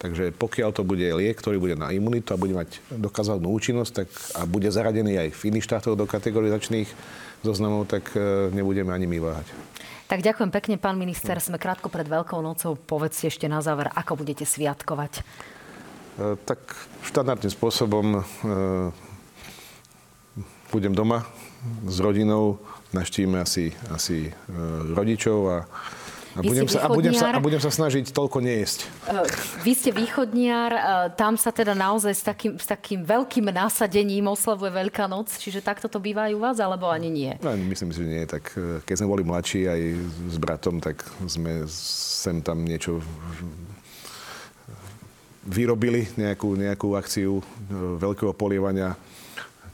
Takže pokiaľ to bude liek, ktorý bude na imunitu a bude mať dokazateľnú účinnosť tak, a bude zaradený aj v iných štátoch do kategorizačných zoznamov, tak e, nebudeme ani my váhať. Tak ďakujem pekne, pán minister. Sme krátko pred Veľkou nocou. Povedzte ešte na záver, ako budete sviatkovať. E, tak štandardným spôsobom e, budem doma s rodinou, naštívime asi, asi e, rodičov a, a budem, sa, a, budem sa, a budem sa snažiť toľko nejesť. Uh, vy ste východniar, uh, tam sa teda naozaj s takým, s takým veľkým nasadením oslavuje Veľká noc, čiže takto to býva aj u vás, alebo ani nie? No, myslím si, že nie. Tak, keď sme boli mladší aj s bratom, tak sme sem tam niečo vyrobili, nejakú, nejakú akciu veľkého polievania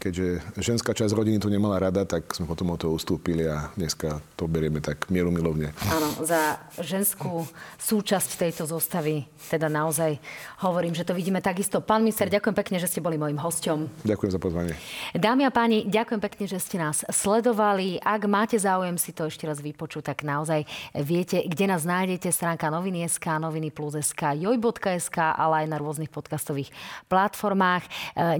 keďže ženská časť rodiny to nemala rada, tak sme potom o to ustúpili a dneska to berieme tak mieru milovne. Áno, za ženskú súčasť tejto zostavy teda naozaj hovorím, že to vidíme takisto. Pán minister, ďakujem pekne, že ste boli mojim hosťom. Ďakujem za pozvanie. Dámy a páni, ďakujem pekne, že ste nás sledovali. Ak máte záujem si to ešte raz vypočuť, tak naozaj viete, kde nás nájdete. Stránka noviny.sk, noviny plus.sk, joj.sk, ale aj na rôznych podcastových platformách. E,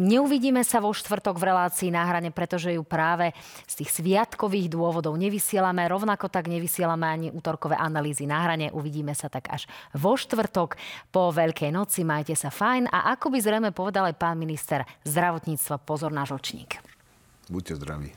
neuvidíme sa vo štvrtok v relácii na hrane, pretože ju práve z tých sviatkových dôvodov nevysielame. Rovnako tak nevysielame ani útorkové analýzy na hrane. Uvidíme sa tak až vo štvrtok po Veľkej noci. Majte sa fajn a ako by zrejme povedal aj pán minister zdravotníctva, pozor na žočník. Buďte zdraví.